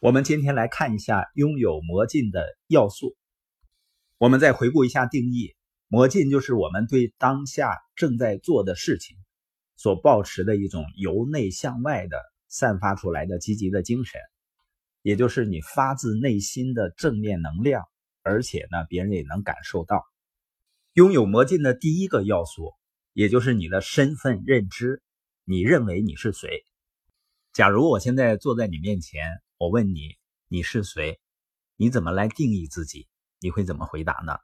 我们今天来看一下拥有魔镜的要素。我们再回顾一下定义：魔镜就是我们对当下正在做的事情所保持的一种由内向外的散发出来的积极的精神，也就是你发自内心的正面能量，而且呢，别人也能感受到。拥有魔镜的第一个要素，也就是你的身份认知，你认为你是谁？假如我现在坐在你面前。我问你，你是谁？你怎么来定义自己？你会怎么回答呢？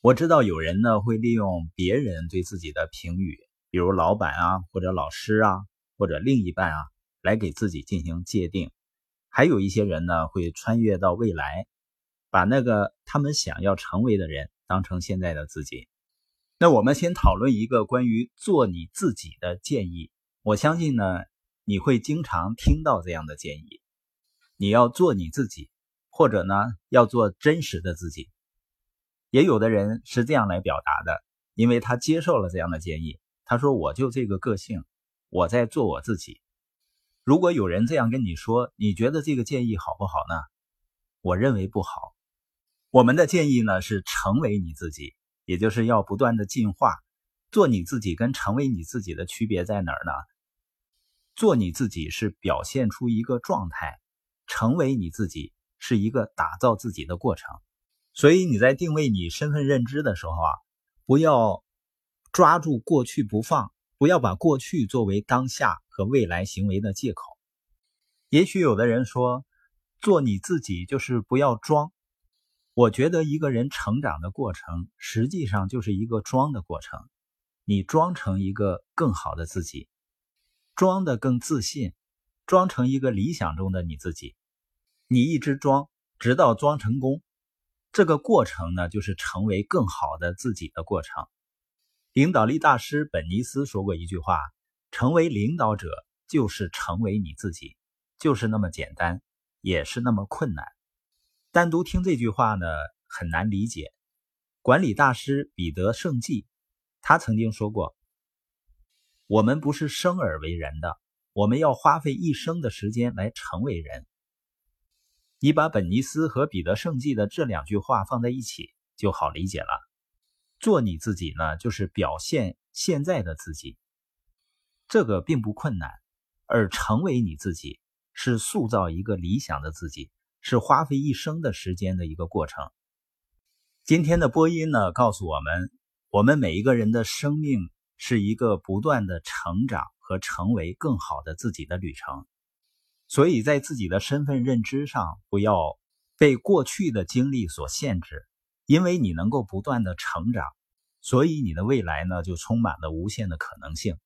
我知道有人呢会利用别人对自己的评语，比如老板啊，或者老师啊，或者另一半啊，来给自己进行界定。还有一些人呢会穿越到未来，把那个他们想要成为的人当成现在的自己。那我们先讨论一个关于做你自己的建议。我相信呢，你会经常听到这样的建议。你要做你自己，或者呢，要做真实的自己。也有的人是这样来表达的，因为他接受了这样的建议。他说：“我就这个个性，我在做我自己。”如果有人这样跟你说，你觉得这个建议好不好呢？我认为不好。我们的建议呢是成为你自己，也就是要不断的进化。做你自己跟成为你自己的区别在哪儿呢？做你自己是表现出一个状态。成为你自己是一个打造自己的过程，所以你在定位你身份认知的时候啊，不要抓住过去不放，不要把过去作为当下和未来行为的借口。也许有的人说，做你自己就是不要装。我觉得一个人成长的过程，实际上就是一个装的过程。你装成一个更好的自己，装的更自信。装成一个理想中的你自己，你一直装，直到装成功。这个过程呢，就是成为更好的自己的过程。领导力大师本尼斯说过一句话：“成为领导者就是成为你自己，就是那么简单，也是那么困难。”单独听这句话呢，很难理解。管理大师彼得圣纪，他曾经说过：“我们不是生而为人的。”我们要花费一生的时间来成为人。你把本尼斯和彼得圣纪的这两句话放在一起，就好理解了。做你自己呢，就是表现现在的自己，这个并不困难；而成为你自己，是塑造一个理想的自己，是花费一生的时间的一个过程。今天的播音呢，告诉我们，我们每一个人的生命是一个不断的成长。和成为更好的自己的旅程，所以在自己的身份认知上，不要被过去的经历所限制，因为你能够不断的成长，所以你的未来呢就充满了无限的可能性。